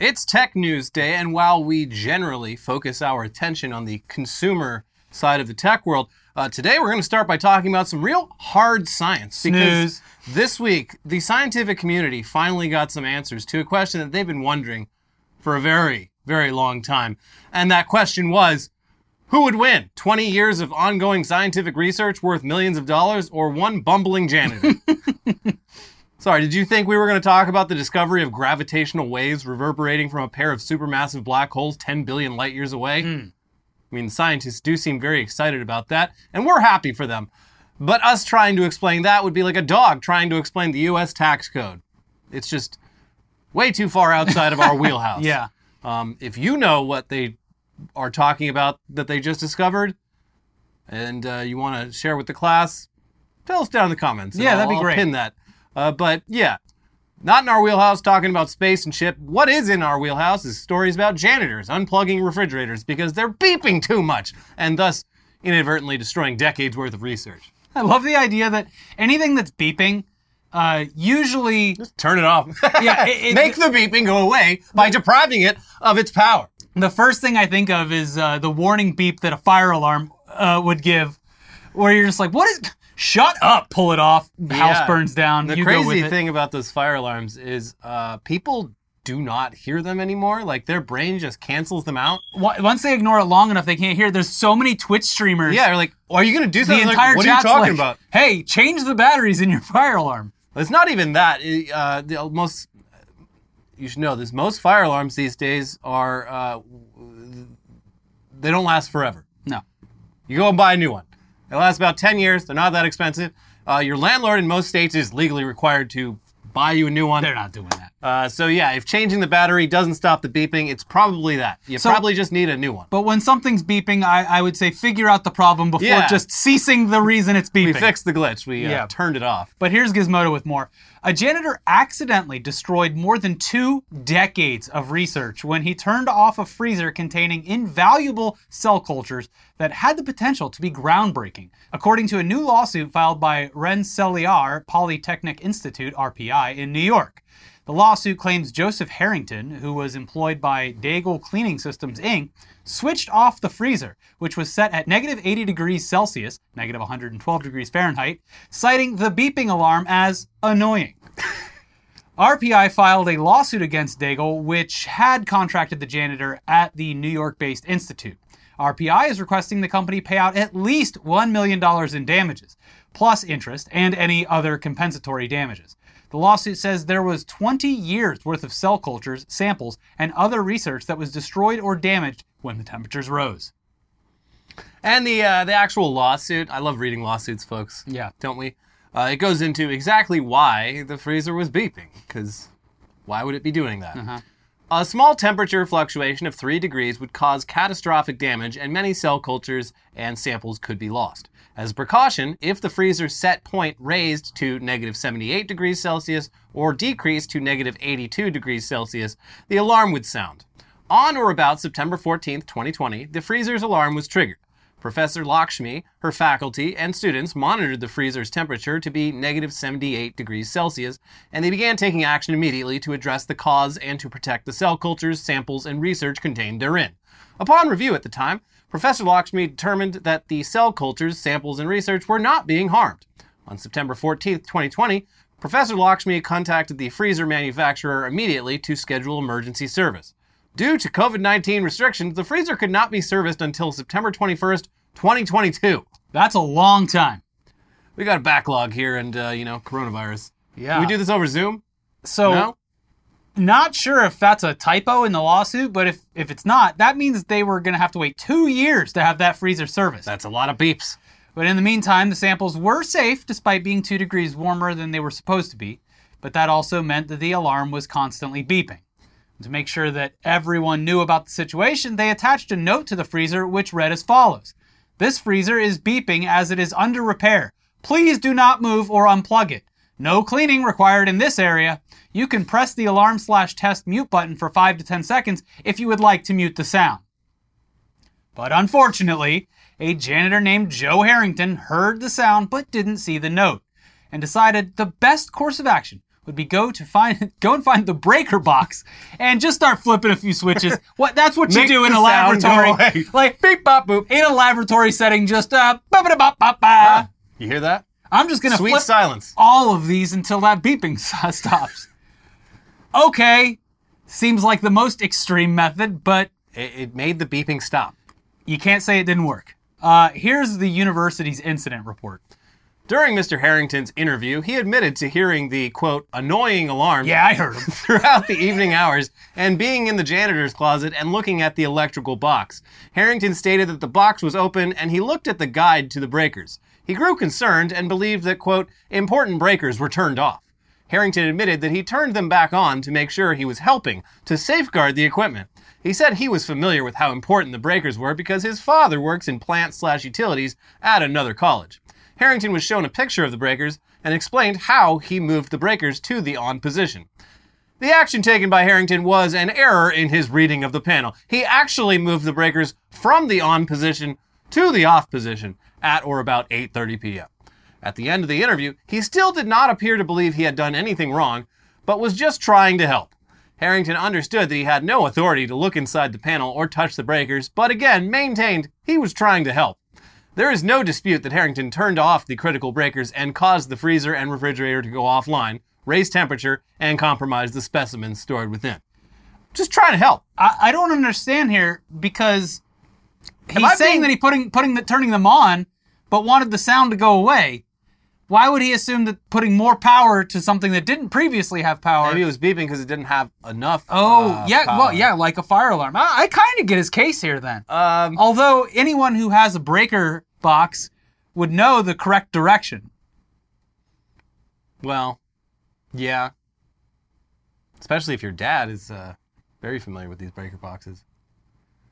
It's Tech News Day, and while we generally focus our attention on the consumer side of the tech world, uh, today we're going to start by talking about some real hard science. Because Snooze. this week, the scientific community finally got some answers to a question that they've been wondering for a very, very long time. And that question was who would win? 20 years of ongoing scientific research worth millions of dollars, or one bumbling janitor? Sorry, did you think we were going to talk about the discovery of gravitational waves reverberating from a pair of supermassive black holes 10 billion light years away? I mean, scientists do seem very excited about that, and we're happy for them. But us trying to explain that would be like a dog trying to explain the US tax code. It's just way too far outside of our wheelhouse. Yeah. Um, if you know what they are talking about that they just discovered, and uh, you want to share with the class, tell us down in the comments. Yeah, I'll- that'd be I'll great. Pin that. Uh, but yeah, not in our wheelhouse talking about space and ship. What is in our wheelhouse is stories about janitors unplugging refrigerators because they're beeping too much, and thus inadvertently destroying decades worth of research. I love the idea that anything that's beeping, uh, usually, Turn it off. Yeah, it- it- Make the beeping go away by depriving it of its power. the first thing I think of is uh, the warning beep that a fire alarm uh, would give, where you're just like, what is. Shut up, pull it off, house Yeah. burns down. The you crazy thing about those fire alarms is uh, people do not hear them anymore. Like their brain just cancels them out. Once they ignore it long enough, they can't hear. It. There's so many Twitch streamers. Yeah, they're like, are you gonna do the something? Like, entire what are you talking like, about? Hey, change the batteries in your fire alarm. It's not even that. It, uh, the most you should know this. Most fire alarms these days are uh, they don't last forever. No. You go and buy a new one. They last about 10 years. They're not that expensive. Uh, your landlord in most states is legally required to buy you a new one. They're not doing that. Uh, so yeah, if changing the battery doesn't stop the beeping, it's probably that. You So- probably just need a new one. But when something's beeping, I, I would say figure out the problem before Yeah. just ceasing the reason it's beeping. We fixed the glitch. We uh, Yeah. turned it off. But here's Gizmodo with more. A janitor accidentally destroyed more than two decades of research when he turned off a freezer containing invaluable cell cultures that had the potential to be groundbreaking, according to a new lawsuit filed by Rensselaer Polytechnic Institute, RPI, in New York. The lawsuit claims Joseph Harrington, who was employed by Daigle Cleaning Systems Inc., switched off the freezer, which was set at negative 80 degrees Celsius, negative 112 degrees Fahrenheit, citing the beeping alarm as annoying. RPI filed a lawsuit against Daigle, which had contracted the janitor at the New York based institute. RPI is requesting the company pay out at least $1 million in damages, plus interest and any other compensatory damages. The lawsuit says there was 20 years worth of cell cultures, samples, and other research that was destroyed or damaged when the temperatures rose. And the uh, the actual lawsuit, I love reading lawsuits, folks. Yeah. Don't we? Uh, it goes into exactly why the freezer was beeping, because why would it be doing that? A small temperature fluctuation of 3 degrees would cause catastrophic damage, and many cell cultures and samples could be lost. As a precaution, if the freezer's set point raised to negative 78 degrees Celsius or decreased to negative 82 degrees Celsius, the alarm would sound. On or about September 14, 2020, the freezer's alarm was triggered. Professor Lakshmi, her faculty, and students monitored the freezer's temperature to be negative 78 degrees Celsius, and they began taking action immediately to address the cause and to protect the cell cultures, samples, and research contained therein. Upon review at the time, Professor Lakshmi determined that the cell cultures, samples, and research were not being harmed. On September 14, 2020, Professor Lakshmi contacted the freezer manufacturer immediately to schedule emergency service. Due to COVID 19 restrictions, the freezer could not be serviced until September 21st, 2022. That's a long time. We got a backlog here and, uh, you know, coronavirus. Yeah. Can we do this over Zoom? So no? Not sure if that's a typo in the lawsuit, but if if it's not, that means they were going to have to wait two years to have that freezer serviced. That's a lot of beeps. But in the meantime, the samples were safe despite being two degrees warmer than they were supposed to be. But that also meant that the alarm was constantly beeping. To make sure that everyone knew about the situation, they attached a note to the freezer which read as follows This freezer is beeping as it is under repair. Please do not move or unplug it. No cleaning required in this area. You can press the alarm slash test mute button for 5 to 10 seconds if you would like to mute the sound. But unfortunately, a janitor named Joe Harrington heard the sound but didn't see the note and decided the best course of action would be go to find go and find the breaker box and just start flipping a few switches. What that's what you do in a laboratory. Like beep bop boop. In a laboratory setting, just uh ba ba ba. Ah, you hear that? I'm just gonna Sweet flip silence. all of these until that beeping stops. Okay, seems like the most extreme method, but It, it made the beeping stop. you can't say it didn't work. Uh, here's the university's incident report. During Mr. Harrington's interview, he admitted to hearing the quote annoying alarm Yeah, I heard him. throughout the evening hours and being in the janitor's closet and looking at the electrical box. Harrington stated that the box was open and he looked at the guide to the breakers. He grew concerned and believed that quote important breakers were turned off. Harrington admitted that he turned them back on to make sure he was helping to safeguard the equipment. He said he was familiar with how important the breakers were because his father works in plant slash utilities at another college. Harrington was shown a picture of the breakers and explained how he moved the breakers to the on position. The action taken by Harrington was an error in his reading of the panel. He actually moved the breakers from the on position to the off position at or about 8:30 p.m. At the end of the interview, he still did not appear to believe he had done anything wrong, but was just trying to help. Harrington understood that he had no authority to look inside the panel or touch the breakers, but again maintained he was trying to help. There is no dispute that Harrington turned off the critical breakers and caused the freezer and refrigerator to go offline, raise temperature, and compromise the specimens stored within. Just trying to help. I, I don't understand here because he's I saying being- that he putting putting the turning them on, but wanted the sound to go away. Why would he assume that putting more power to something that didn't previously have power? Maybe it was beeping because it didn't have enough. oh, uh, yeah, power. well, yeah, like a fire alarm. I, I kind of get his case here then. Um, Although anyone who has a breaker box would know the correct direction. well, yeah. Especially if your dad is uh, very familiar with these breaker boxes.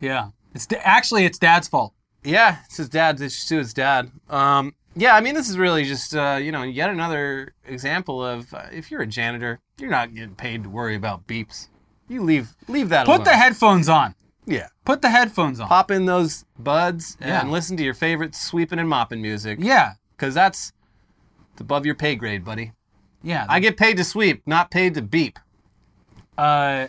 Yeah, it's actually it's dad's fault. Yeah, it's his dad. It's to his dad. Um, yeah, I mean, this is really just uh, you know yet another example of uh, if you're a janitor, you're not getting paid to worry about beeps. You leave leave that Put alone. the headphones on. yeah. Put the headphones on. Pop in those buds and Yeah. listen to your favorite sweeping and mopping music. Yeah, Because that's it's above your pay grade, buddy. yeah. I get paid to sweep, not paid to beep. uh,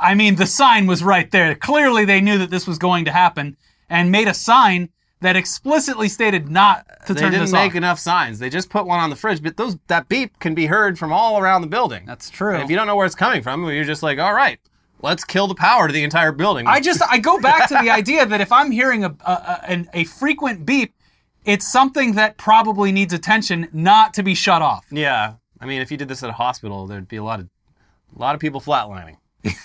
I mean, the sign was right there. Clearly, they knew that this was going to happen and made a sign that explicitly stated not to They turn this off. They didn't make enough signs. They just put one on the fridge, but those that beep can be heard from all around the building. That's true. And if you don't know where it's coming from, you're just like, all right, let's kill the power to the entire building. I just I go back to the idea that if I'm hearing a a, a, a frequent beep, it's something that probably needs attention, not to be shut off. yeah. I mean, if you did this at a hospital, there'd be a lot of a lot of people flatlining.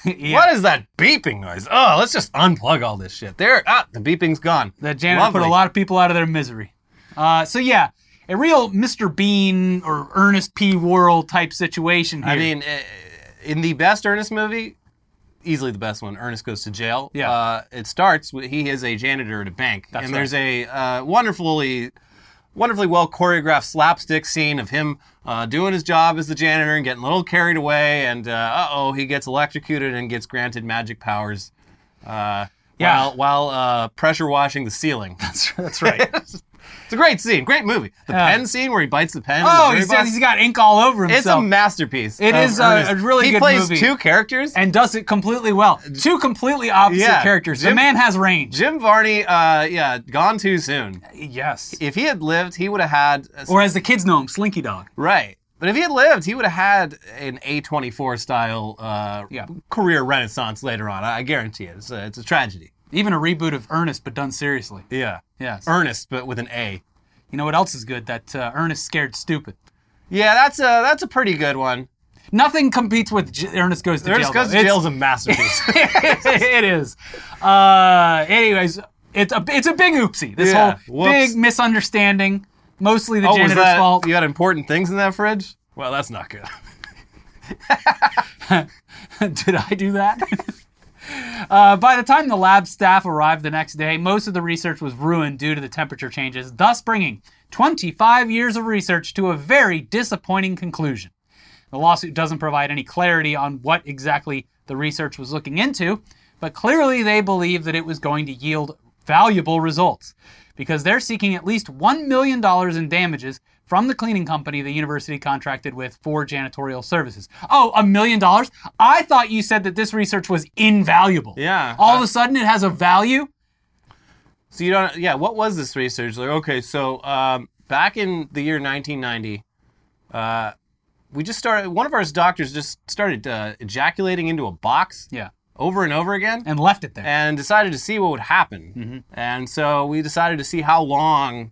Yeah. What is that beeping noise? Oh, let's just unplug all this shit. There, ah, the beeping's gone. The janitor put a lot of people out of their misery. Uh, so yeah, a real Mr. Bean or Ernest P. Worrell type situation here. I mean, eh, in the best Ernest movie, easily the best one, Ernest Goes to Jail. Yeah. Uh, it starts with he is a janitor at a bank, That's and right. there's a uh, wonderfully, wonderfully well choreographed slapstick scene of him uh, doing his job as the janitor and getting a little carried away, and uh oh, he gets electrocuted and gets granted magic powers. Uh, Yeah. While while uh, pressure washing the ceiling. that's, that's right. it's a great scene, great movie. The Yeah. pen scene where he bites the pen. in oh, the he's, box. he's got ink all over himself. It's a masterpiece. It is a- Ernest. a really he good plays movie. two characters. and does it completely well. Two completely opposite Yeah, characters. the Jim- man has range. Jim Varney, uh, yeah, gone too soon. Yes. If he had lived, he would have had a- Or as the kids know him, Slinky Dog. right. But if he had lived, he would have had an A24 style uh, Yeah. career renaissance later on. I I guarantee it. It's a, it's a tragedy. Even a reboot of Ernest, but done seriously. Yeah. Yes. Ernest, but with an A. You know what else is good? That uh, Ernest Scared Stupid. Yeah, that's a that's a pretty good one. Nothing competes with J- Ernest Goes to Jail. Ernest Jail. Goes though. to Jail is a masterpiece. it is. Uh, anyways, it's a it's a big oopsie. This Yeah. whole Whoops. big misunderstanding. Mostly the oh, was janitor's that fault. you had important things in that fridge? Well, that's not good. Did I do that? uh, by the time the lab staff arrived the next day, most of the research was ruined due to the temperature changes, thus bringing 25 years of research to a very disappointing conclusion. The lawsuit doesn't provide any clarity on what exactly the research was looking into, but clearly they believe that it was going to yield valuable results because they're seeking at least $1 million in damages from the cleaning company the university contracted with for janitorial services. Oh, a million dollars? I thought you said that this research was invaluable. Yeah. All of a sudden it has a value? So you don't, yeah. What was this research? Like, okay, so um, back in the year 1990, uh, we just started. One of our doctors just started uh, ejaculating into a box Yeah. over and over again, And left it there. and decided to see what would happen. And so we decided to see how long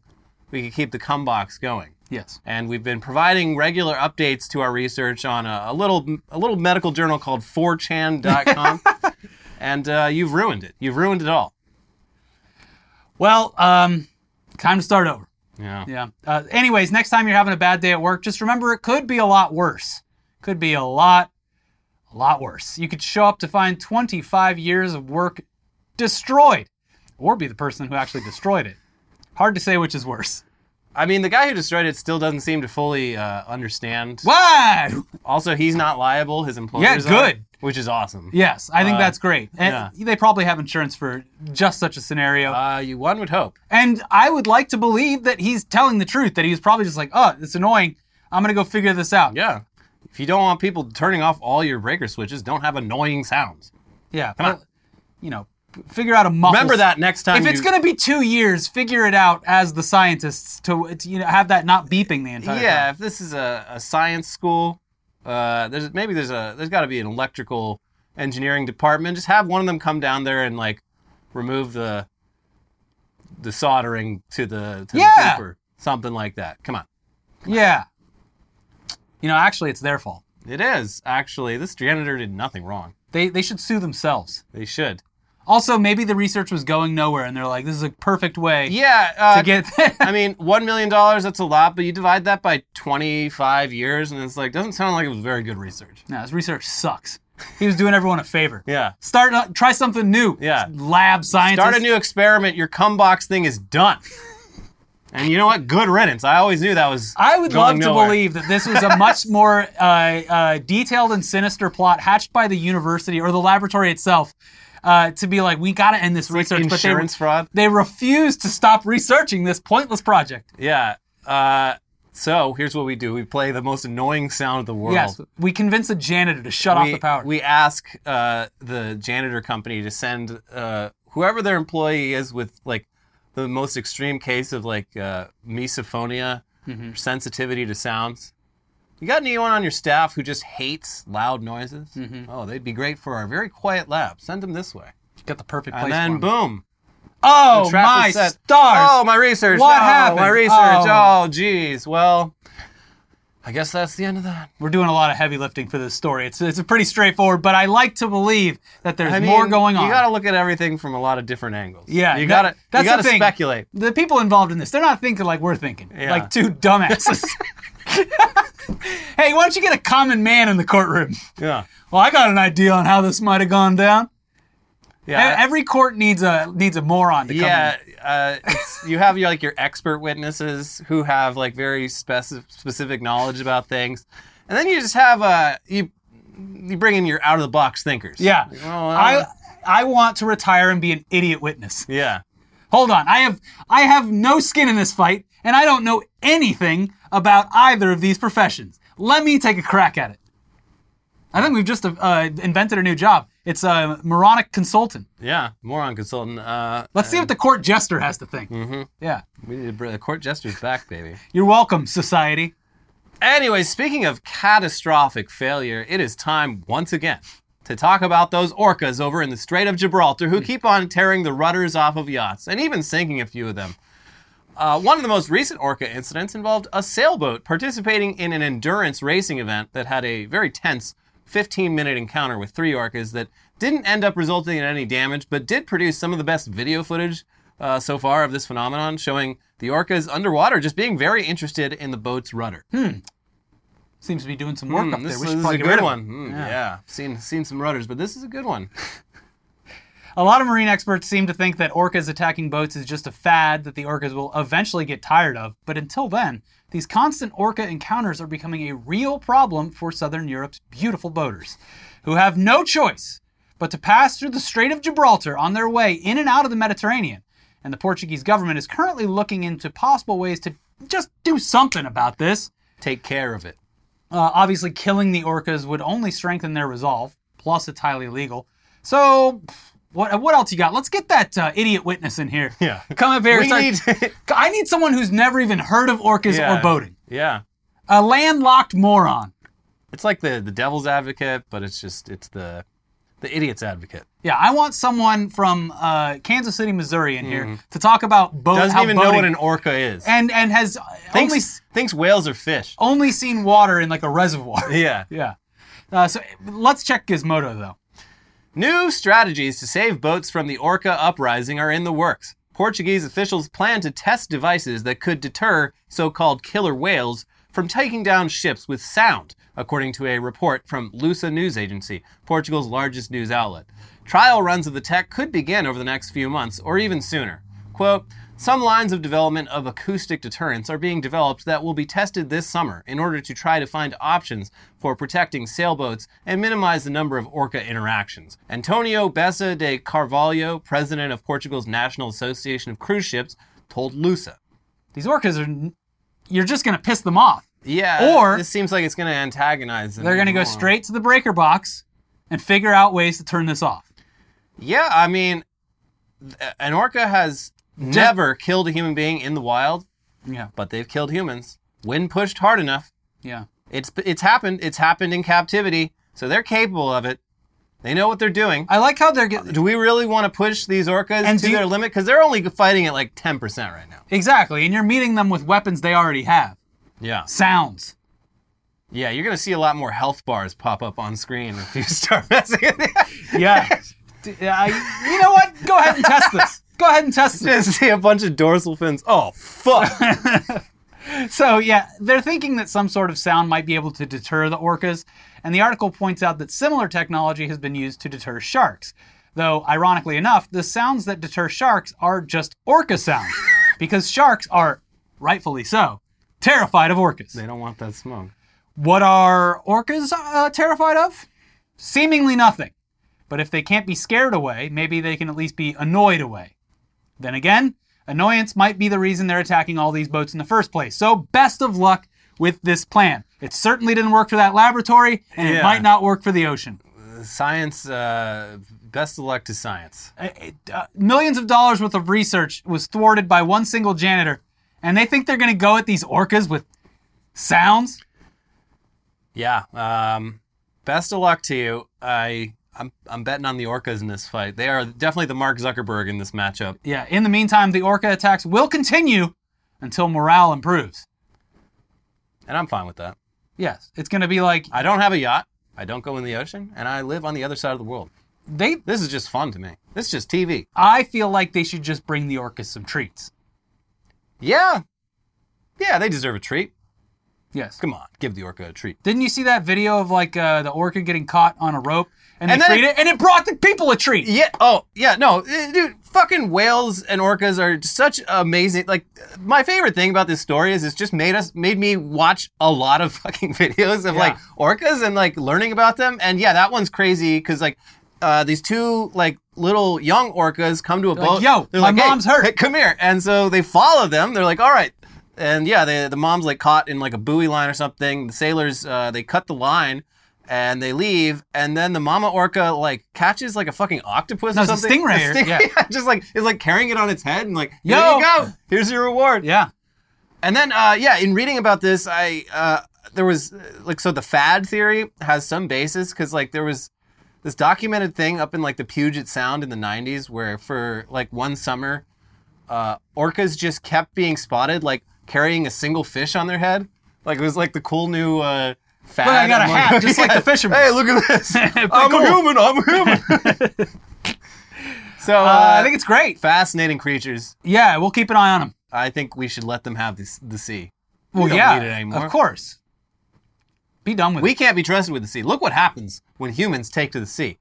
we could keep the cum box going. Yes. And we've been providing regular updates to our research on a, a little a little medical journal called 4chan.com. and uh, you've ruined it. You've ruined it all. Well, um, time to start over. Yeah. Yeah. Uh, anyways, next time you're having a bad day at work, just remember it could be a lot worse. Could be a lot, a lot worse. You could show up to find 25 years of work destroyed, or be the person who actually destroyed it. Hard to say which is worse. I mean, the guy who destroyed it still doesn't seem to fully uh, understand. Wow. Also, he's not liable. His employers Yeah, are, good. which is awesome. Yes, I think Uh, that's great. And yeah. they probably have insurance for just such a scenario. Uh, you one would hope. And I would like to believe that he's telling the truth, that he was probably just like, oh, it's annoying. I'm going to go figure this out. Yeah. If you don't want people turning off all your breaker switches, don't have annoying sounds. Yeah. Come on. You know, figure out a muffle. Remember that next time. If it's you- going to be two years, figure it out as the scientists to, to, you know have that not beeping the entire time. yeah, if this is a, a science school, uh, there's maybe there's a there's got to be an electrical engineering department. Just have one of them come down there and like remove the the soldering to the to Yeah. the beeper, something like that. Come on, Yeah. You know, actually, it's their fault. it is actually this janitor did nothing wrong. They they should sue themselves. They should. Also, maybe the research was going nowhere, and they're like, "This is a perfect way Yeah. Uh, to get." I mean, one million dollars that's a lot, but you divide that by twenty five years, and it's like doesn't sound like it was very good research. no, his research sucks. He was doing everyone a favor. Yeah. Start, uh, try something new. Yeah. Lab science. Start a new experiment. Your cum box thing is done. And you know what? Good riddance. I always knew that was. I would love to believe that this was a much more uh, uh, detailed and sinister plot hatched by the university or the laboratory itself uh, to be like, we got to end this Like research, but they, insurance fraud. they refuse to stop researching this pointless project. Yeah. Uh, so here's what we do: we play the most annoying sound of the world. Yes, we convince a janitor to shut off the power. we ask uh, the janitor company to send uh, whoever their employee is with like the most extreme case of like uh, misophonia, Mm-hmm. sensitivity to sounds. You got anyone on your staff who just hates loud noises? Mm-hmm. Oh, they'd be great for our very quiet lab. Send them this way. Got the perfect place And then boom. Oh trap my stars! Oh, my research. What oh, happened? My research. Oh. Oh, geez. Well, I guess that's the end of that. We're doing a lot of heavy lifting for this story. It's it's pretty straightforward, but I like to believe that there's I mean, more going on. You got to look at everything from a lot of different angles. Yeah, you got to. that's You got to speculate. the people involved in this, they're not thinking like we're thinking, Yeah. like two dumbasses. hey, why don't you get a common man in the courtroom? Yeah. Well, I got an idea on how this might have gone down. Yeah. Every court needs a needs a moron to come yeah, in. uh, you have your like your expert witnesses who have like very specific specific knowledge about things, and then you just have uh you you bring in your out of the box thinkers. Yeah, Well, uh, I I want to retire and be an idiot witness. yeah. Hold on, I have I have no skin in this fight, and I don't know anything about either of these professions. Let me take a crack at it. I think we've just uh, invented a new job. It's a moronic consultant. Yeah, moron consultant. Uh, Let's see what the court jester has to think. Mm-hmm. Yeah. we need to bring the court jester's back, baby. You're welcome, society. Anyway, speaking of catastrophic failure, it is time once again to talk about those orcas over in the Strait of Gibraltar who keep on tearing the rudders off of yachts and even sinking a few of them. Uh, one of the most recent orca incidents involved a sailboat participating in an endurance racing event that had a very tense 15 minute encounter with three orcas that didn't end up resulting in any damage, but did produce some of the best video footage uh, so far of this phenomenon, showing the orcas underwater just being very interested in the boat's rudder. Hmm. Seems to be doing some work Hmm, up this there. We this is a good one. Hmm, Yeah. yeah. seen seen some rudders, but this is a good one. A lot of marine experts seem to think that orcas attacking boats is just a fad that the orcas will eventually get tired of. But until then, these constant orca encounters are becoming a real problem for Southern Europe's beautiful boaters, who have no choice but to pass through the Strait of Gibraltar on their way in and out of the Mediterranean. And the Portuguese government is currently looking into possible ways to just do something about this. Take care of it. Uh, obviously, killing the orcas would only strengthen their resolve. Plus, it's highly illegal. So, what what else you got? Let's get that uh, idiot witness in here. Yeah. Come up here. We need- I need someone who's never even heard of orcas Yeah. or boating. Yeah. A landlocked moron. It's like the the devil's advocate, but it's just it's the the idiot's advocate. Yeah, I want someone from uh, Kansas City, Missouri, in here to talk about boat. Mm-hmm. Doesn't even know what an orca is. and and has only thinks, thinks whales are fish. only seen water in like a reservoir. Yeah. yeah. Uh, so let's check Gizmodo though. New strategies to save boats from the orca uprising are in the works. Portuguese officials plan to test devices that could deter so called killer whales from taking down ships with sound, according to a report from Lusa News Agency, Portugal's largest news outlet. Trial runs of the tech could begin over the next few months or even sooner. Quote, some lines of development of acoustic deterrents are being developed that will be tested this summer in order to try to find options for protecting sailboats and minimize the number of orca interactions. Antonio Bessa de Carvalho, president of Portugal's National Association of Cruise Ships, told Lusa. These orcas are, you're just gonna piss them off. Yeah, Or- this seems like it's going to antagonize them. They're gonna go straight to the breaker box and figure out ways to turn this off. Yeah, I mean, an orca has never killed a human being in the wild, Yeah. but they've killed humans when pushed hard enough. Yeah. It's it's happened. It's happened in captivity, so they're capable of it. They know what they're doing. I like how they're getting. Do we really want to push these orcas And to do you- their limit? Because they're only fighting at like ten percent right now. Exactly, and you're meeting them with weapons they already have. Yeah, Sounds. yeah. You're gonna see a lot more health bars pop up on screen if you start messing. with it. Yeah. D- I- you know what? Go ahead and test this. Go ahead and test this. Just see a bunch of dorsal fins. Oh fuck! So, yeah, they're thinking that some sort of sound might be able to deter the orcas, and the article points out that similar technology has been used to deter sharks. Though, ironically enough, the sounds that deter sharks are just orca sounds, because sharks are, rightfully so, terrified of orcas. they don't want that smoke. What are orcas uh, terrified of? Seemingly nothing. But if they can't be scared away, maybe they can at least be annoyed away. Then again, annoyance might be the reason they're attacking all these boats in the first place. So, best of luck with this plan. It certainly didn't work for that laboratory, and it might not work for the ocean. Science. Uh, best of luck to science. Uh, it- uh, millions of dollars worth of research was thwarted by one single janitor, and they think they're going to go at these orcas with sounds? Yeah. Um, best of luck to you. I I'm I'm betting on the orcas in this fight. They are definitely the Mark Zuckerberg in this matchup. Yeah, in the meantime, the orca attacks will continue until morale improves. And I'm fine with that. Yes, it's going to be like I don't have a yacht. I don't go in the ocean, and I live on the other side of the world. they. This is just fun to me. This is just TV. I feel like they should just bring the orcas some treats. Yeah. Yeah, they deserve a treat. Yes. Come on, give the orca a treat. Didn't you see that video of like uh, the orca getting caught on a rope and, And they freed it- it, and it brought the people a treat? Yeah. Oh, yeah. No, eh, dude. Fucking whales and orcas are such amazing. Like, my favorite thing about this story is it's just made us made me watch a lot of fucking videos of Yeah. like orcas and like learning about them. And yeah, that one's crazy because like. Uh, these two like little young orcas come to a like, boat. "Yo, They're my like, "Hey, mom's hurt." hey, come here. And so they follow them. They're like, all right. And yeah, they, the mom's like caught in like a buoy line or something. The sailors uh, they cut the line and they leave. And then the mama orca like catches like a fucking octopus No, or it's a something. stingray, yeah. just like it's like carrying it on its head and like here Yo. you go. Here's your reward. Yeah. And then, uh, yeah, in reading about this, I uh, there was uh, like so the fad theory has some basis because like there was this documented thing up in like the Puget Sound in the '90s where for like one summer, uh, orcas just kept being spotted like carrying a single fish on their head. Like it was like the cool new. Uh, Fad Look, I got a among- hat, just like the fisherman. Hey, look at this! I'm cool. a human. I'm a human. so uh, Uh, I think it's great. fascinating creatures. Yeah, we'll keep an eye on them. I think we should let them have this, the sea. Well, we don't yeah, need it anymore. of course. Be done with We it. We can't be trusted with the sea. Look what happens when humans take to the sea.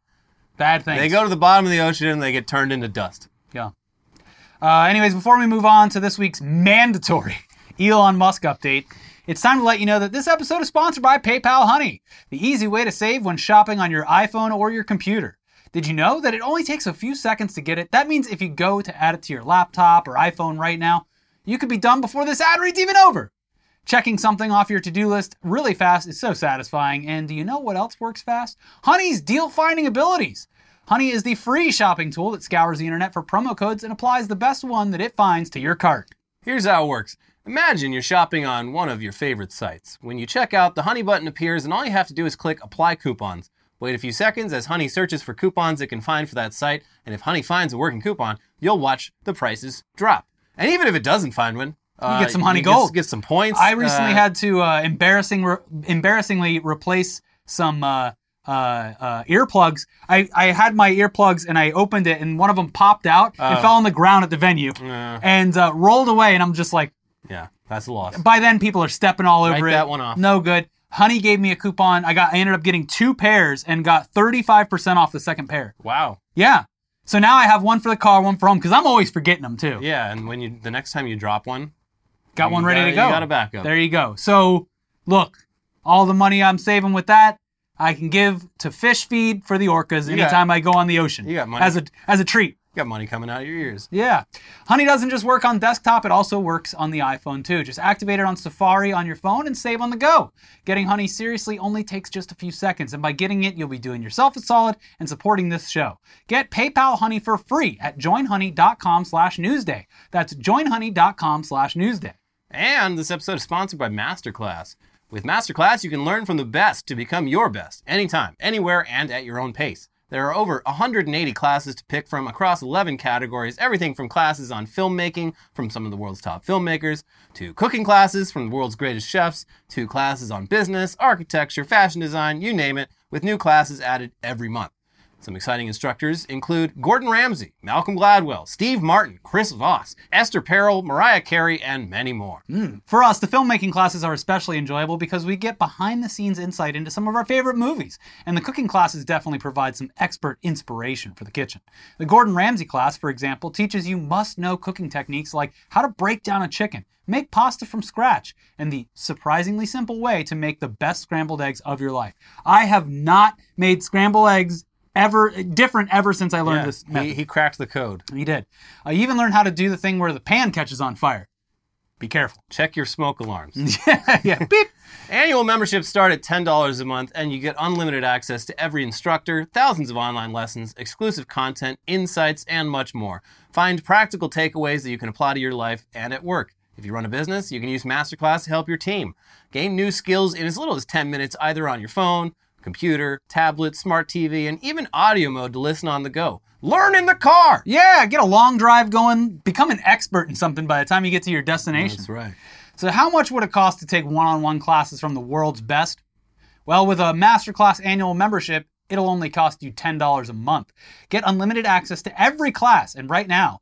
Bad things. They go to the bottom of the ocean and they get turned into dust. Yeah. Uh, anyways, before we move on to this week's mandatory Elon Musk update, it's time to let you know that this episode is sponsored by PayPal Honey, the easy way to save when shopping on your iPhone or your computer. Did you know that it only takes a few seconds to get it? That means if you go to add it to your laptop or iPhone right now, you could be done before this ad read's even over. Checking something off your to do list really fast is so satisfying. And do you know what else works fast? Honey's deal finding abilities. Honey is the free shopping tool that scours the internet for promo codes and applies the best one that it finds to your cart. Here's how it works. Imagine you're shopping on one of your favorite sites. When you check out, the Honey button appears, and all you have to do is click Apply Coupons. Wait a few seconds as Honey searches for coupons it can find for that site, and if Honey finds a working coupon, you'll watch the prices drop. And even if it doesn't find one, uh, get some Honey get- Gold. Get, some points. I recently Uh, had to uh, embarrassing re- embarrassingly replace some uh, uh, uh, earplugs. I, I had my earplugs and I opened it and one of them popped out and Oh. fell on the ground at the venue Uh, and uh, rolled away. And I'm just like, yeah, that's a loss. by then people are stepping all over Write it. that one off. No good. Honey gave me a coupon. I got I ended up getting two pairs and got 35% off the second pair. Wow. Yeah. So now I have one for the car, one for home because I'm always forgetting them too. Yeah, and when you the next time you drop one, Got one ready got- to go. you got a backup. There you go. So, look, all the money I'm saving with that, I can give to fish feed for the orcas got- anytime I go on the ocean. you got money. as a as a treat. You got money coming out of your ears. Yeah. Honey doesn't just work on desktop, it also works on the iPhone too. Just activate it on Safari on your phone and save on the go. Getting Honey seriously only takes just a few seconds, and by getting it, you'll be doing yourself a solid and supporting this show. Get PayPal Honey for free at joinhoney.com slash newsday. That's joinhoney.com slash newsday. And this episode is sponsored by Masterclass. With Masterclass, you can learn from the best to become your best anytime, anywhere, and at your own pace. There are over 180 classes to pick from across 11 categories, everything from classes on filmmaking from some of the world's top filmmakers, to cooking classes from the world's greatest chefs, to classes on business, architecture, fashion design, you name it, with new classes added every month. Some exciting instructors include Gordon Ramsay, Malcolm Gladwell, Steve Martin, Chris Voss, Esther Perel, Mariah Carey, and many more. Hmm. For us, the filmmaking classes are especially enjoyable because we get behind the scenes insight into some of our favorite movies. And the cooking classes definitely provide some expert inspiration for the kitchen. The Gordon Ramsay class, for example, teaches you must know cooking techniques like how to break down a chicken, make pasta from scratch, and the surprisingly simple way to make the best scrambled eggs of your life. I have not made scrambled eggs ever different ever since I learned Yeah, this method. he, he cracked the code. He did. I even learned how to do the thing where the pan catches on fire. Be careful. Check your smoke alarms. yeah, yeah. Beep. Annual memberships start at $10 a month, and you get unlimited access to every instructor, thousands of online lessons, exclusive content, insights, and much more. Find practical takeaways that you can apply to your life and at work. If you run a business, you can use Masterclass to help your team. Gain new skills in as little as 10 minutes, either on your phone, computer, tablet, smart TV, and even audio mode to listen on the go. Learn in the car! Yeah, get a long drive going. Become an expert in something by the time you get to your destination. That's right. So, how much would it cost to take one on one classes from the world's best? Well, with a Masterclass annual membership, it'll only cost you $10 a month. Get unlimited access to every class, and right now,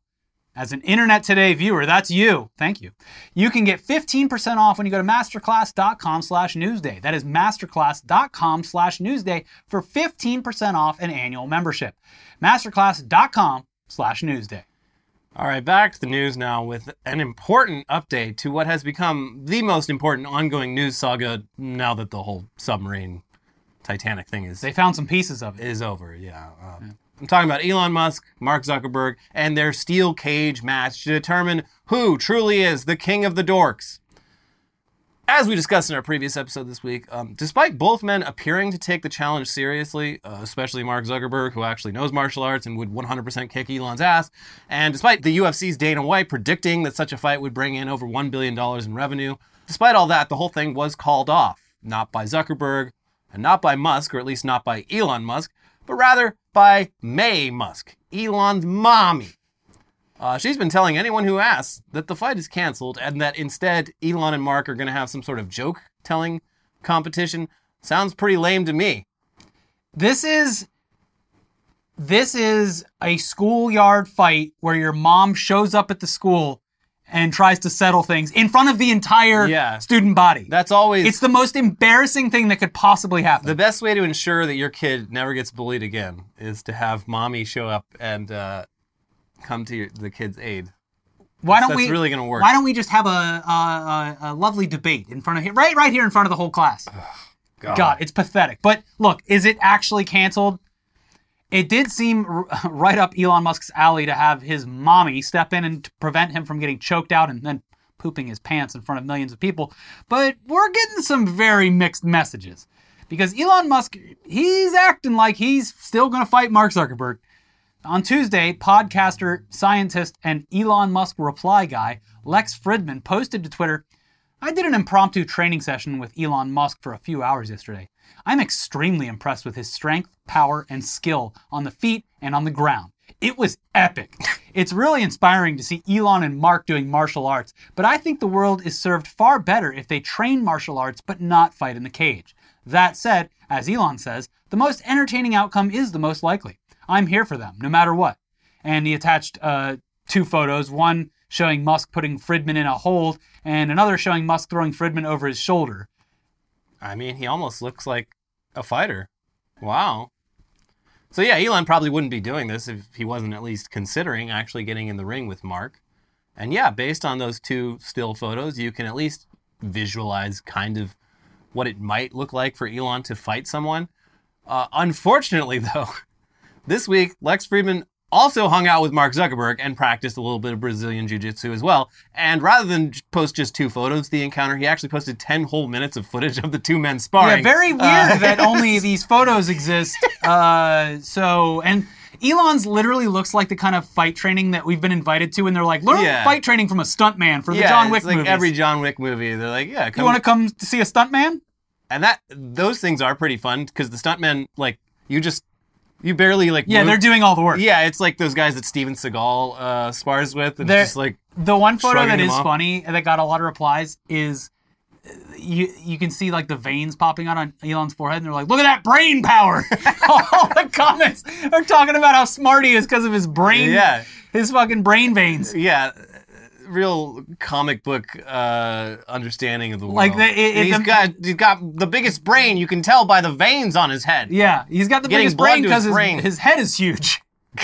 as an Internet Today viewer, that's you. Thank you. You can get 15% off when you go to masterclass.com slash newsday. That is masterclass.com slash newsday for 15% off an annual membership. Masterclass.com slash newsday. All right, back to the news now with an important update to what has become the most important ongoing news saga now that the whole submarine Titanic thing is They found some pieces of it. is over. Yeah. Um, I'm talking about Elon Musk, Mark Zuckerberg, and their steel cage match to determine who truly is the king of the dorks. As we discussed in our previous episode this week, um, despite both men appearing to take the challenge seriously, uh, especially Mark Zuckerberg, who actually knows martial arts and would 100% kick Elon's ass, and despite the UFC's Dana White predicting that such a fight would bring in over $1 billion in revenue, despite all that, the whole thing was called off. Not by Zuckerberg, and not by Musk, or at least not by Elon Musk, but rather by May Musk, Elon's mommy. Uh, she's been telling anyone who asks that the fight is canceled and that instead Elon and Mark are going to have some sort of joke telling competition. Sounds pretty lame to me. This is this is a schoolyard fight where your mom shows up at the school and tries to settle things in front of the entire Yeah. student body. That's always it's the most embarrassing thing that could possibly happen. the best way to ensure that your kid never gets bullied again is to have mommy show up and uh, come to your, the kid's aid. why don't that's we really gonna work. Why don't we just have a, a, a, lovely debate in front of right right here in front of the whole class? God, it's pathetic. But look, is it actually canceled? It did seem r- right up Elon Musk's alley to have his mommy step in and prevent him from getting choked out and then pooping his pants in front of millions of people. But we're getting some very mixed messages because Elon Musk, he's acting like he's still going to fight Mark Zuckerberg. On Tuesday, podcaster, scientist, and Elon Musk reply guy Lex Fridman posted to Twitter I did an impromptu training session with Elon Musk for a few hours yesterday. I'm extremely impressed with his strength, power, and skill on the feet and on the ground. It was epic. It's really inspiring to see Elon and Mark doing martial arts, but I think the world is served far better if they train martial arts but not fight in the cage. That said, as Elon says, the most entertaining outcome is the most likely. I'm here for them, no matter what. And he attached uh, two photos one showing Musk putting Fridman in a hold, and another showing Musk throwing Fridman over his shoulder. I mean, he almost looks like a fighter. Wow. So yeah, Elon probably wouldn't be doing this if he wasn't at least considering actually getting in the ring with Mark. And yeah, based on those two still photos, you can at least visualize kind of what it might look like for Elon to fight someone. Uh, unfortunately, though, this week Lex Fridman also hung out with Mark Zuckerberg and practiced a little bit of Brazilian Jiu Jitsu as well. And rather than post just two photos of the encounter, he actually posted 10 whole minutes of footage of the two men sparring. Yeah, very weird Uh, that only these photos exist. Uh, so, and Elon's literally looks like the kind of fight training that we've been invited to, and they're like, learn Yeah. fight training from a stuntman for the yeah, John Wick it's like movies. every John Wick movie. They're like, yeah, you want to come to see a stuntman? and that those things are pretty fun because the stuntmen like you just you barely like Yeah, move- they're doing all the work. yeah it's like those guys that Steven Seagal uh, spars with and They're- it's just like The one photo that is off. funny and that got a lot of replies is uh, you you can see like the veins popping out on Elon's forehead, and they're like, "Look at that brain power!" All the comments are talking about how smart he is because of his brain, yeah his fucking brain veins. yeah real comic book uh, understanding of the world Like the- it- it- he's the- got he's got the biggest brain you can tell by the veins on his head Yeah, he's got the Getting biggest brain because his his, his head is huge.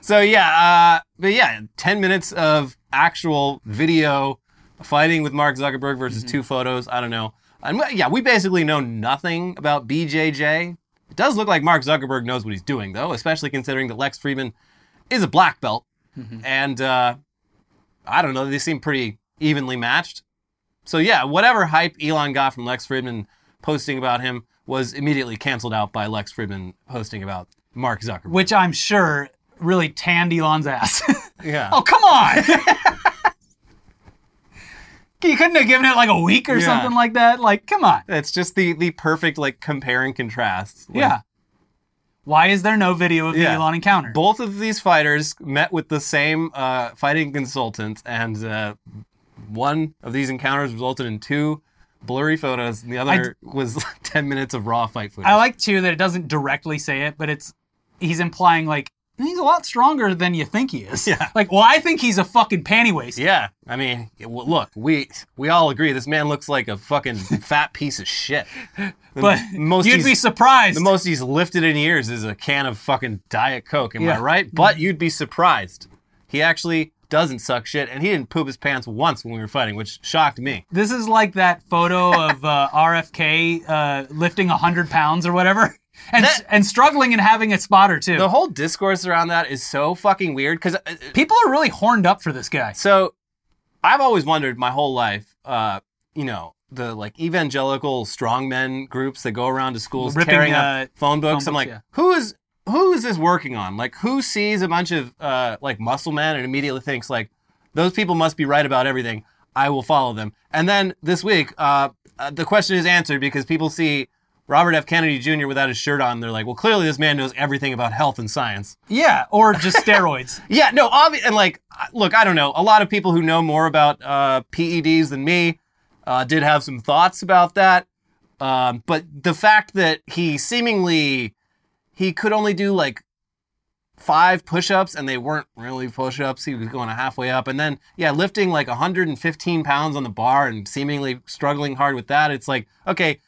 So yeah, uh, but yeah, ten minutes of actual video fighting with Mark Zuckerberg versus Mm-hmm. two photos. I don't know. And yeah, we basically know nothing about BJJ. It does look like Mark Zuckerberg knows what he's doing, though, especially considering that Lex Fridman is a black belt, Mm-hmm. and uh, I don't know. They seem pretty evenly matched. So yeah, whatever hype Elon got from Lex Fridman posting about him was immediately canceled out by Lex Fridman posting about Mark Zuckerberg. which I'm sure really tanned Elon's ass. yeah. oh, come on! you couldn't have given it like a week or Yeah. something like that. Like, come on. It's just the the perfect like compare and contrast. Like, Yeah. Why is there no video of the Yeah. Elon encounter? Both of these fighters met with the same uh, fighting consultant, and uh, one of these encounters resulted in two blurry photos, and the other was 10 minutes of raw fight footage. I like too that it doesn't directly say it, but it's he's implying like he's a lot stronger than you think he is. Yeah. Like, well, I think he's a fucking panty waist. yeah, I mean, it- well, look, we we all agree this man looks like a fucking fat piece of shit. The But most you'd be surprised. The most he's lifted in years is a can of fucking Diet Coke. Am Yeah. I right? But you'd be surprised. He actually doesn't suck shit, and he didn't poop his pants once when we were fighting, which shocked me. This is like that photo of uh, RFK uh, lifting 100 pounds or whatever. And, That- and struggling and having a spotter too. The whole discourse around that is so fucking weird because People are really horned up for this guy. so I've always wondered my whole life, uh, you know, the like evangelical strongmen groups that go around to schools Ripping, tearing uh, up phone books. phone I'm books, like, yeah. who is who is this working on? Like, who sees a bunch of uh, like muscle men and immediately thinks like, those people must be right about everything. I will follow them. And then this week, uh, uh, the question is answered because people see Robert F. Kennedy Jr. without his shirt on. They're like, well, clearly this man knows everything about health and science. Yeah, or just steroids. Yeah, no, obvious. And like, look, I don't know. A lot of people who know more about uh, PEDs than me uh, did have some thoughts about that. Um, but the fact that he seemingly he could only do like five push-ups and they weren't really push-ups. He was going halfway up, and then yeah, lifting like 115 pounds on the bar and seemingly struggling hard with that. It's like okay.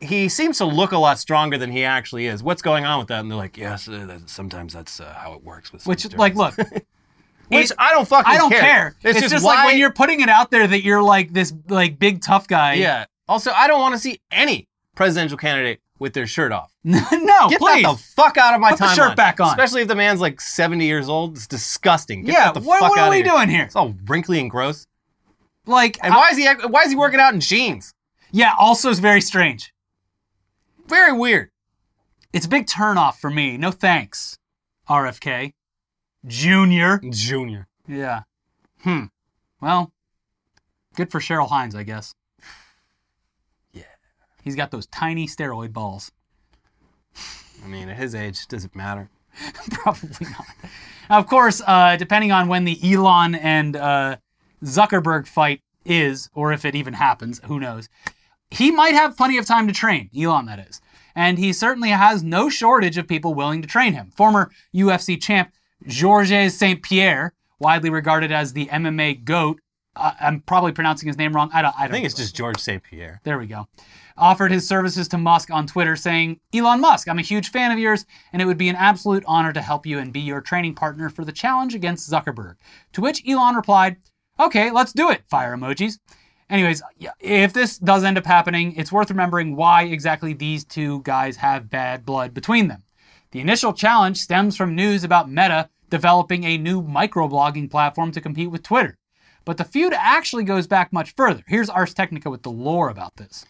He seems to look a lot stronger than he actually is. What's going on with that? And they're like, yes, uh, that- sometimes that's uh, how it works with. some Which, steroids." like, look, Which I don't fucking I don't care. It's, just, like when you're putting it out there that you're like this like big tough guy. Yeah. Also, I don't want to see any presidential candidate with their shirt off. no, Get please. that the fuck out of my Put the timeline. shirt back on. Especially if the man's like 70 years old. It's disgusting. Get yeah, that the what, fuck what out are of we here. doing here? It's all wrinkly and gross. Like, And I- why is he why is he working out in jeans? yeah, also is very strange. Very weird. It's a big turnoff for me. No thanks, RFK. Junior. Junior. Yeah. Hmm. Well, good for Cheryl Hines, I guess. Yeah. He's got those tiny steroid balls. I mean, at his age, does it matter? Probably not. Now, of course, uh, depending on when the Elon and uh, Zuckerberg fight is, or if it even happens, who knows, he might have plenty of time to train, Elon, that is. And he certainly has no shortage of people willing to train him. Former UFC champ Georges St. Pierre, widely regarded as the MMA GOAT, uh, I'm probably pronouncing his name wrong. I don't. I, I don't think it's just George St. Pierre. there we go. Offered his services to Musk on Twitter, saying, Elon Musk, I'm a huge fan of yours, and it would be an absolute honor to help you and be your training partner for the challenge against Zuckerberg. To which Elon replied, Okay, let's do it. Fire emojis. Anyways, if this does end up happening, it's worth remembering why exactly these two guys have bad blood between them. The initial challenge stems from news about Meta developing a new microblogging platform to compete with Twitter. But the feud actually goes back much further. Here's Ars Technica with the lore about this.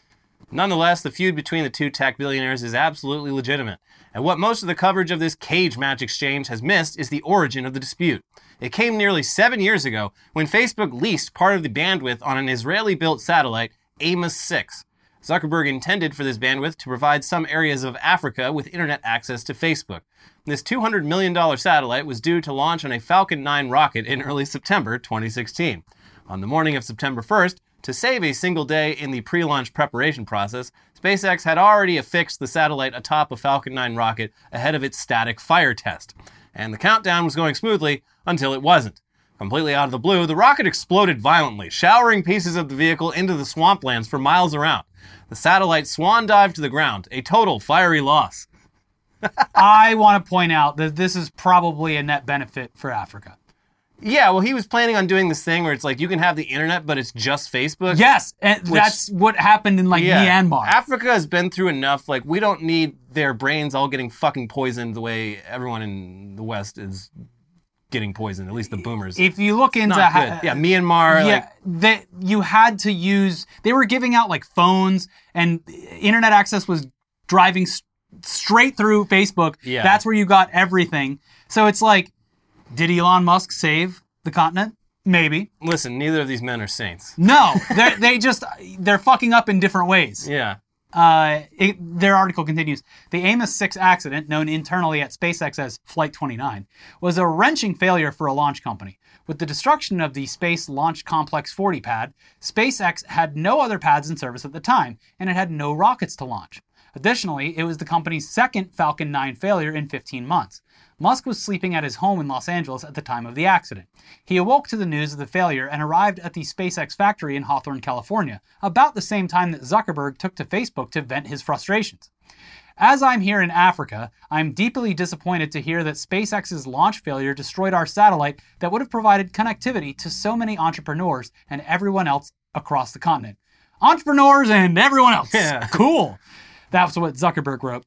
Nonetheless, the feud between the two tech billionaires is absolutely legitimate. And what most of the coverage of this cage match exchange has missed is the origin of the dispute. It came nearly seven years ago when Facebook leased part of the bandwidth on an Israeli built satellite, Amos 6. Zuckerberg intended for this bandwidth to provide some areas of Africa with internet access to Facebook. This $200 million satellite was due to launch on a Falcon 9 rocket in early September 2016. On the morning of September 1st, to save a single day in the pre launch preparation process, SpaceX had already affixed the satellite atop a Falcon 9 rocket ahead of its static fire test. And the countdown was going smoothly until it wasn't. Completely out of the blue, the rocket exploded violently, showering pieces of the vehicle into the swamplands for miles around. The satellite swan dived to the ground, a total fiery loss. I want to point out that this is probably a net benefit for Africa. Yeah, well, he was planning on doing this thing where it's like you can have the internet, but it's just Facebook. Yes, and that's what happened in like Myanmar. Africa has been through enough. Like, we don't need their brains all getting fucking poisoned the way everyone in the West is getting poisoned. At least the boomers. if you look into Not good. Yeah, Myanmar. yeah, Like, they, you had to use. They were giving out like phones, and internet access was driving s- straight through Facebook. Yeah. that's where you got everything. So it's like, did Elon Musk save the continent? Maybe. listen, neither of these men are saints. No, they they just they're fucking up in different ways. Yeah. Uh, it, their article continues The Amos 6 accident, known internally at SpaceX as Flight 29, was a wrenching failure for a launch company. With the destruction of the Space Launch Complex 40 pad, SpaceX had no other pads in service at the time, and it had no rockets to launch. Additionally, it was the company's second Falcon 9 failure in 15 months. Musk was sleeping at his home in Los Angeles at the time of the accident. He awoke to the news of the failure and arrived at the SpaceX factory in Hawthorne, California, about the same time that Zuckerberg took to Facebook to vent his frustrations. As I'm here in Africa, I'm deeply disappointed to hear that SpaceX's launch failure destroyed our satellite that would have provided connectivity to so many entrepreneurs and everyone else across the continent. Entrepreneurs and everyone else. Yeah. Cool. That's what Zuckerberg wrote.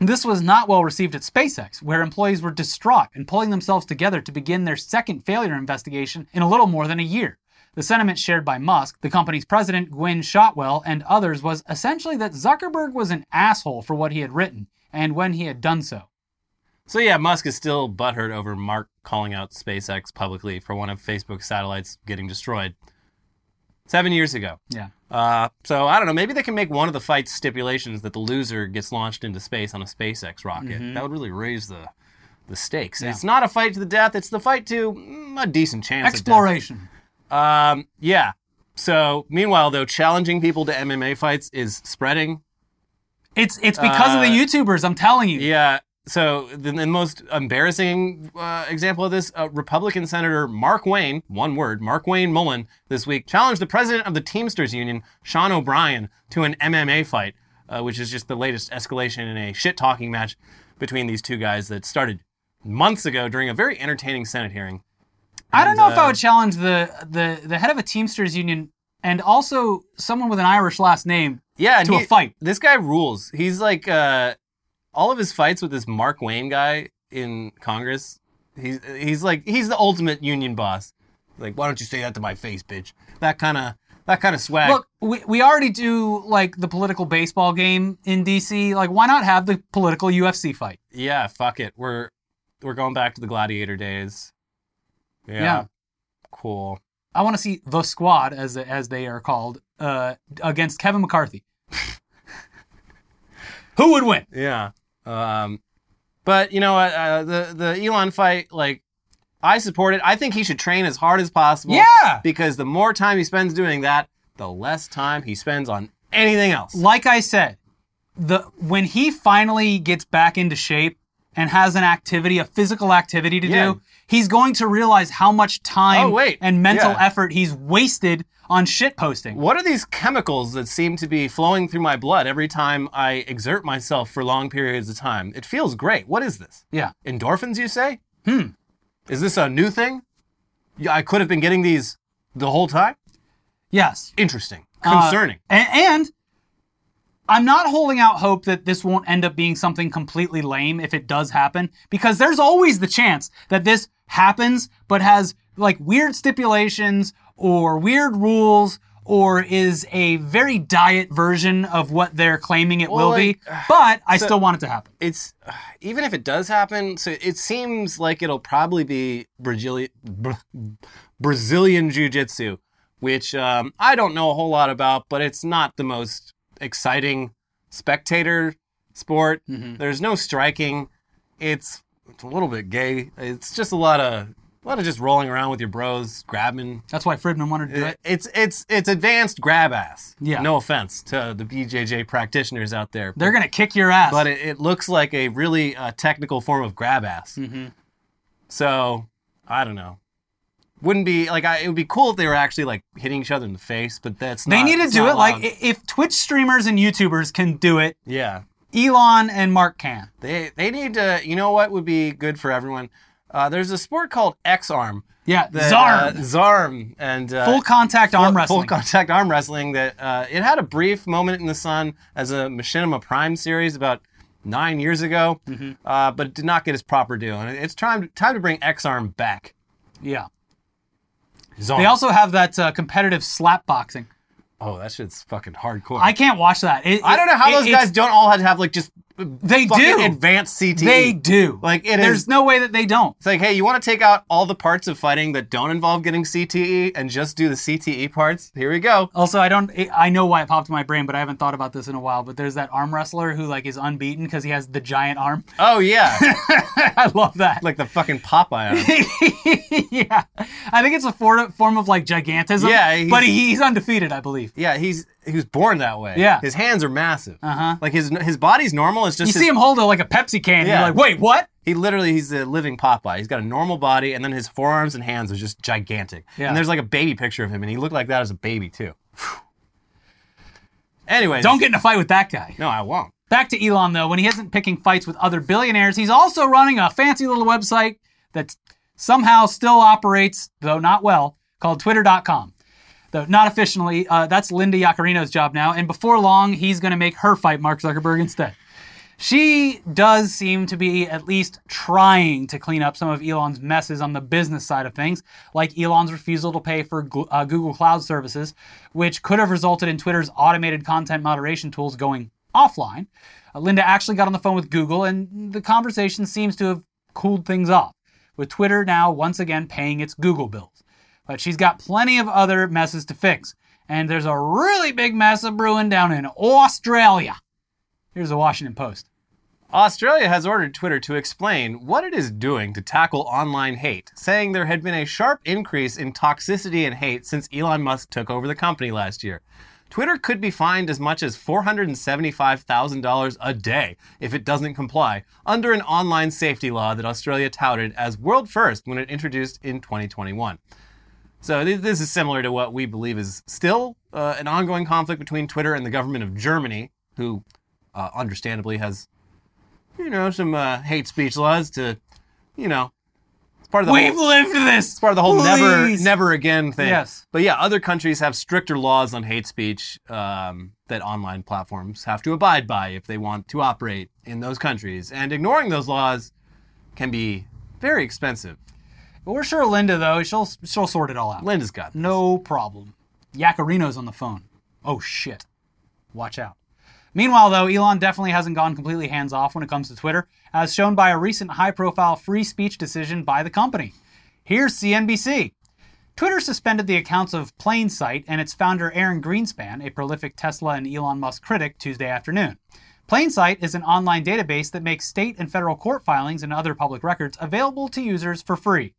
This was not well received at SpaceX, where employees were distraught and pulling themselves together to begin their second failure investigation in a little more than a year. The sentiment shared by Musk, the company's president, Gwynne Shotwell, and others was essentially that Zuckerberg was an asshole for what he had written and when he had done so. So yeah, Musk is still butthurt over Mark calling out SpaceX publicly for one of Facebook's satellites getting destroyed. Seven years ago. Yeah. Uh, so I don't know. Maybe they can make one of the fight's stipulations that the loser gets launched into space on a SpaceX rocket. That would really raise the the stakes. Mm-hmm. Yeah. It's not a fight to the death. It's the fight to mm, a decent chance. Exploration. Um, yeah. So meanwhile, though, challenging people to MMA fights is spreading. It's it's because of the Uh, YouTubers, I'm telling you. Yeah. So the, the most embarrassing uh, example of this, uh, Republican Senator Mark Wayne, one word, Markwayne Mullin, this week challenged the president of the Teamsters Union, Sean O'Brien, to an MMA fight, uh, which is just the latest escalation in a shit talking match between these two guys that started months ago during a very entertaining Senate hearing. I don't And, know if I uh, would challenge the, the the head of a Teamsters union and also someone with an Irish last name Yeah, and to a fight. This guy rules. He's like uh, all of his fights with this Mark Wayne guy in Congress. He's he's like he's the ultimate union boss. Like, why don't you say that to my face, bitch? That kind of that kind of swag. Look, we, we already do like the political baseball game in DC. Like, why not have the political UFC fight? yeah, fuck it. We're we're going back to the gladiator days. Yeah. Yeah. Cool. I want to see the squad, as as they are called, uh, against Kevin McCarthy. Who would win? Yeah. Um, but you know what? Uh, the the Elon fight, like, I support it. I think he should train as hard as possible. Yeah. Because the more time he spends doing that, the less time he spends on anything else. Like I said, the when he finally gets back into shape and has an activity, a physical activity to Yeah. do, he's going to realize how much time Oh, and mental Yeah. effort he's wasted on shit posting. What are these chemicals that seem to be flowing through my blood every time I exert myself for long periods of time? It feels great. What is this? Yeah. Endorphins, you say? Hmm. Is this a new thing? I could have been getting these the whole time? Yes. Interesting. Uh, Concerning. And, and I'm not holding out hope that this won't end up being something completely lame if it does happen, because there's always the chance that this happens, but has like weird stipulations or weird rules or is a very diet version of what they're claiming it Well, will be. But I so- still want it to happen. it's even if it does happen, so it seems like it'll probably be Brazilian Brazilian jiu-jitsu, which um, I don't know a whole lot about, but it's not the most exciting spectator sport. There's no striking. It's it's a little bit gay. It's just a lot of a lot of just rolling around with your bros, grabbing. That's why Fridman wanted to do it. It's it's it's advanced grab ass. Yeah. No offense to the BJJ practitioners out there. They're gonna kick your ass. but it, it looks like a really uh, technical form of grab ass. Mhm. So I don't know. Wouldn't be like I, it would be cool if they were actually like hitting each other in the face, but that's not they not, need to do it like allowed. if Twitch streamers and YouTubers can do it, yeah. Elon and Mark can. They they need to. You know what would be good for everyone? Uh, there's a sport called X Arm. Yeah, that, Zarm. uh, Zarm and uh, Full contact arm full- wrestling. Full contact arm wrestling. That uh, it had a brief moment in the sun as a Machinima Prime series about nine years ago, Mm-hmm. uh, but it did not get its proper due. And it's time time to bring X Arm back. yeah. They also have that uh, competitive slap boxing. oh, that shit's fucking hardcore. I can't watch that. It- I don't know how it- those it's- guys don't all have to have like just They do. advanced CTE. They do. Like, it There's is- no way that they don't. It's like, hey, you want to take out all the parts of fighting that don't involve getting CTE and just do the CTE parts? Here we go. Also, I don't. I know why it popped in my brain, but I haven't thought about this in a while. But there's that arm wrestler who like is unbeaten because he has the giant arm. Oh yeah, I love that. like the fucking Popeye. arm. yeah, I think it's a form of like gigantism. Yeah, he's- but he's undefeated, I believe. Yeah, he's he was born that way. Yeah. his hands are massive. Uh huh. Like his his body's normal. It's just You his- see him hold it like a Pepsi can. and Yeah. You're like, wait, what? He literally he's a living Popeye. He's got a normal body, and then his forearms and hands are just gigantic. Yeah. And there's like a baby picture of him, and he looked like that as a baby too. anyway, Don't get in a fight with that guy. No, I won't. Back to Elon though, when he isn't picking fights with other billionaires, he's also running a fancy little website that somehow still operates, though not well, called Twitter.com. Though not officially, uh, that's Linda Yaccarino's job now, and before long, he's going to make her fight Mark Zuckerberg instead. She does seem to be at least trying to clean up some of Elon's messes on the business side of things, like Elon's refusal to pay for uh, Google Cloud services, which could have resulted in Twitter's automated content moderation tools going offline. Uh, Linda actually got on the phone with Google, and the conversation seems to have cooled things off, with Twitter now once again paying its Google bills. But she's got plenty of other messes to fix, and there's a really big mess of brewing down in Australia. Here's the Washington Post. Australia has ordered Twitter to explain what it is doing to tackle online hate, saying there had been a sharp increase in toxicity and hate since Elon Musk took over the company last year. Twitter could be fined as much as $475,000 a day if it doesn't comply under an online safety law that Australia touted as world first when it introduced in 2021. So th- this is similar to what we believe is still uh, an ongoing conflict between Twitter and the government of Germany, who uh, understandably has, you know, some uh, hate speech laws to, you know, it's part of the We've whole, lived this. it's part of the whole never never again thing. Yes. But yeah, other countries have stricter laws on hate speech um, that online platforms have to abide by if they want to operate in those countries. And ignoring those laws can be very expensive. But we're sure Linda though, she'll she'll sort it all out. Linda's got this. No problem. Yaccarino's on the phone. Oh shit. Watch out. Meanwhile, though, Elon definitely hasn't gone completely hands off when it comes to Twitter, as shown by a recent high profile free speech decision by the company. Here's CNBC. Twitter suspended the accounts of PlainSite and its founder Aaron Greenspan, a prolific Tesla and Elon Musk critic, Tuesday afternoon. PlainSite is an online database that makes state and federal court filings and other public records available to users for free.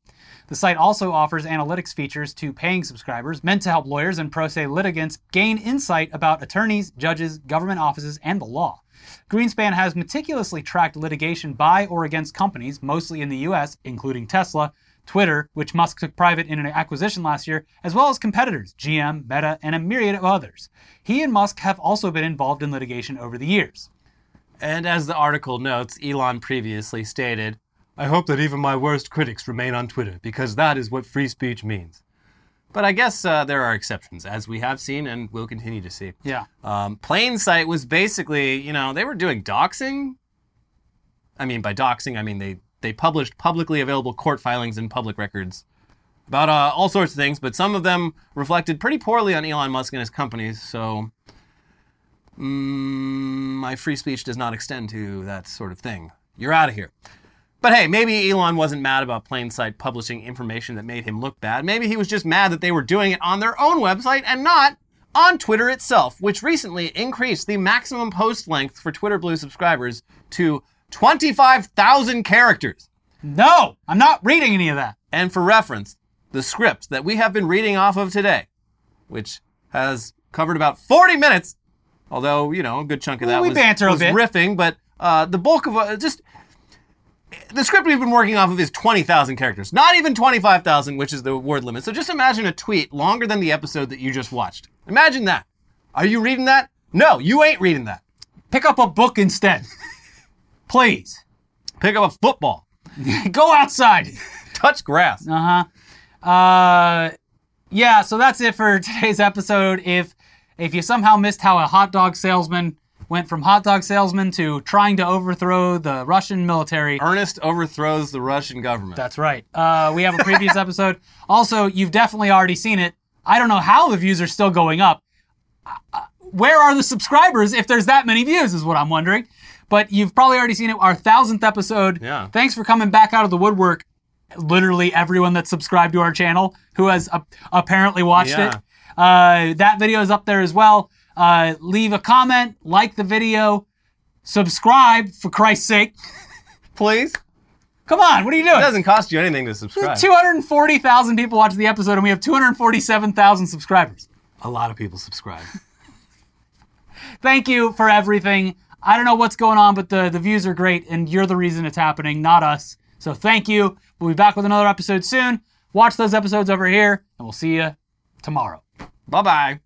The site also offers analytics features to paying subscribers meant to help lawyers and pro se litigants gain insight about attorneys, judges, government offices, and the law. Greenspan has meticulously tracked litigation by or against companies, mostly in the US, including Tesla, Twitter, which Musk took private in an acquisition last year, as well as competitors, GM, Meta, and a myriad of others. He and Musk have also been involved in litigation over the years. And as the article notes, Elon previously stated, I hope that even my worst critics remain on Twitter because that is what free speech means. But I guess uh, there are exceptions, as we have seen and will continue to see. Yeah. Um, PlainSite was basically, you know, they were doing doxing. I mean, by doxing, I mean they, they published publicly available court filings and public records about uh, all sorts of things, but some of them reflected pretty poorly on Elon Musk and his companies. So, mm, my free speech does not extend to that sort of thing. You're out of here. But hey, maybe Elon wasn't mad about PlainSite publishing information that made him look bad. Maybe he was just mad that they were doing it on their own website and not on Twitter itself, which recently increased the maximum post length for Twitter Blue subscribers to 25,000 characters. No, I'm not reading any of that. And for reference, the script that we have been reading off of today, which has covered about 40 minutes, although, you know, a good chunk of that We was, banter was riffing, but uh, the bulk of uh, just the script we've been working off of is 20,000 characters, not even 25,000, which is the word limit. So just imagine a tweet longer than the episode that you just watched. Imagine that. Are you reading that? No, you ain't reading that. Pick up a book instead. Please. Pick up a football, Go outside. touch grass. Uh-huh. Uh yeah, so that's it for today's episode. If if you somehow missed how a hot dog salesman went from hot dog salesman to trying to overthrow the Russian military, Ernest overthrows the Russian government. that's right. Uh, we have a previous episode. Also, you've definitely already seen it. I don't know how the views are still going up. Uh, Where are the subscribers if there's that many views, is what I'm wondering. But you've probably already seen it. Our thousandth episode. Yeah. Thanks for coming back out of the woodwork. Literally everyone that's subscribed to our channel who has uh, apparently watched Yeah. it. Uh, that video is up there as well. Uh, leave a comment, like the video, subscribe for Christ's sake. Please. Come on, what are you doing? It doesn't cost you anything to subscribe. 240,000 people watch the episode and we have 247,000 subscribers. A lot of people subscribe. Thank you for everything. I don't know what's going on, but the, the views are great and you're the reason it's happening, not us. So thank you. We'll be back with another episode soon. Watch those episodes over here and we'll see you tomorrow. bye bye.